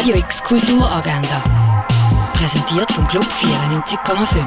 Radio X Kulturagenda. Präsentiert vom Club 94,5.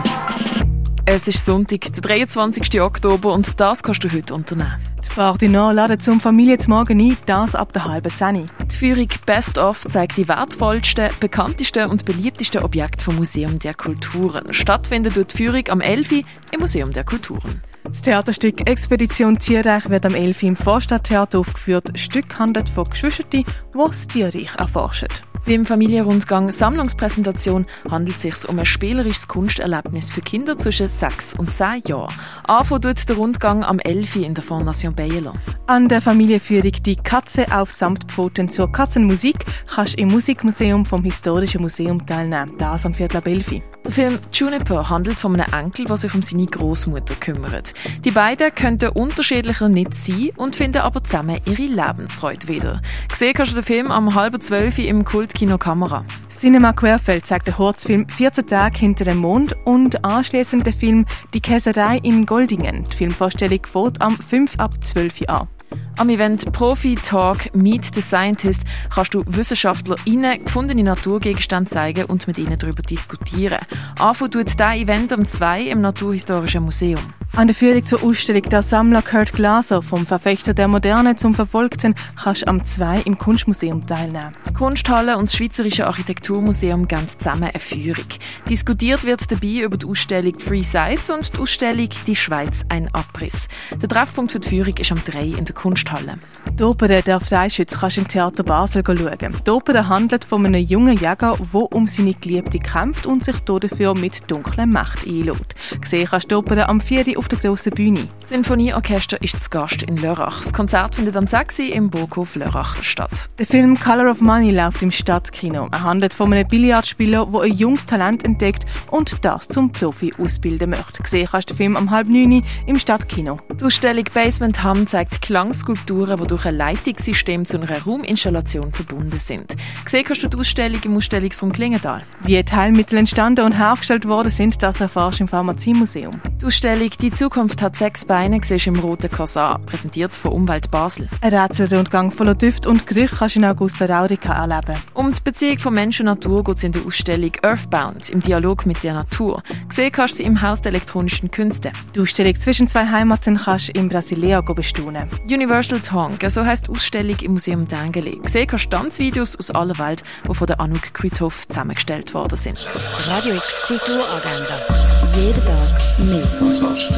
Es ist Sonntag, der 23. Oktober und das kannst du heute unternehmen. Die Fahrt laden zum Familienmorgen ein, das ab der halben Zehn. Die Führung Best of zeigt die wertvollsten, bekanntesten und beliebtesten Objekte vom Museum der Kulturen. Stattfindet dort die Führung am 11. im Museum der Kulturen. Das Theaterstück Expedition Tierreich wird am 11. im Vorstadttheater aufgeführt. Das Stück handelt von Geschwistern, die das Tierreich erforschen. Wie im Familienrundgang Sammlungspräsentation handelt es sich um ein spielerisches Kunsterlebnis für Kinder zwischen 6 und 10 Jahren. Anfang tut der Rundgang am 11. in der Fondation Bayerlo. An der Familienführung Die Katze auf Samtpfoten zur Katzenmusik kannst du im Musikmuseum vom Historischen Museum teilnehmen. Das am Viertel ab 11. Der Film Juniper handelt von einem Enkel, der sich um seine Großmutter kümmert. Die beiden könnten unterschiedlicher nicht sein und finden aber zusammen ihre Lebensfreude wieder. Gesehen kannst du den Film am halben zwölf im Kultkino Kamera. Cinema Querfeld zeigt den Kurzfilm 14 Tage hinter dem Mond und anschließend den Film Die Käserei in Goldingen. Die Filmvorstellung fährt am 5 ab 12 Uhr an. Am Event Profi Talk Meet the Scientist kannst du WissenschaftlerInnen gefundene Naturgegenstände zeigen und mit ihnen darüber diskutieren. Anfang tut dieses Event am 2 im Naturhistorischen Museum. An der Führung zur Ausstellung der Sammler Kurt Glaser vom Verfechter der Moderne zum Verfolgten kannst du am 2 im Kunstmuseum teilnehmen. Die Kunsthalle und das Schweizerische Architekturmuseum geben zusammen eine Führung. Diskutiert wird dabei über die Ausstellung Free Sites und die Ausstellung Die Schweiz ein Abriss. Der Treffpunkt für die Führung ist am 3 in der Kunsthalle. Die Opera «Der Freischütz» kannst du im Theater Basel schauen. Die Opera handelt von einem jungen Jäger, der um seine Geliebte kämpft und sich dafür mit dunkler Macht einlädt. Gesehen kannst du die Opera am 4 auf der grossen Bühne. Das Sinfonieorchester ist zu Gast in Lörrach. Das Konzert findet am 6. im Burghof Lörrach statt. Der Film Color of Money läuft im Stadtkino. Er handelt von einem Billardspieler, der ein junges Talent entdeckt und das zum Profi ausbilden möchte. Gesehen kannst du den Film am halb neun im Stadtkino. Die Ausstellung Basement Hum zeigt Klangskulpturen, die durch ein Leitungssystem zu einer Rauminstallation verbunden sind. Gesehen kannst du die Ausstellung im Ausstellungsraum Klingenthal. Wie Teilmittel entstanden und hergestellt worden sind, das erfährst du im Pharmaziemuseum. Die Ausstellung «Die Zukunft hat sechs Beine» siehst im Roten Korsar, präsentiert von Umwelt Basel. Ein Rätselrundgang voller Düfte und Gerüche kannst du in Augusta Raurica erleben. Um die Beziehung von Mensch und Natur geht es in der Ausstellung Earthbound, im Dialog mit der Natur. Gesehen kannst du sie im Haus der elektronischen Künste. Die Ausstellung «Zwischen zwei Heimaten» kannst du in Brasilia bestaunen. Universal Tongue, so heisst die Ausstellung im Museum Dengeli. Gesehen kannst du Tanzvideos aus aller Welt, die von der Anouk Krüthoff zusammengestellt worden sind. Radio X Kulturagenda. Jeden Tag mehr. Kontrast.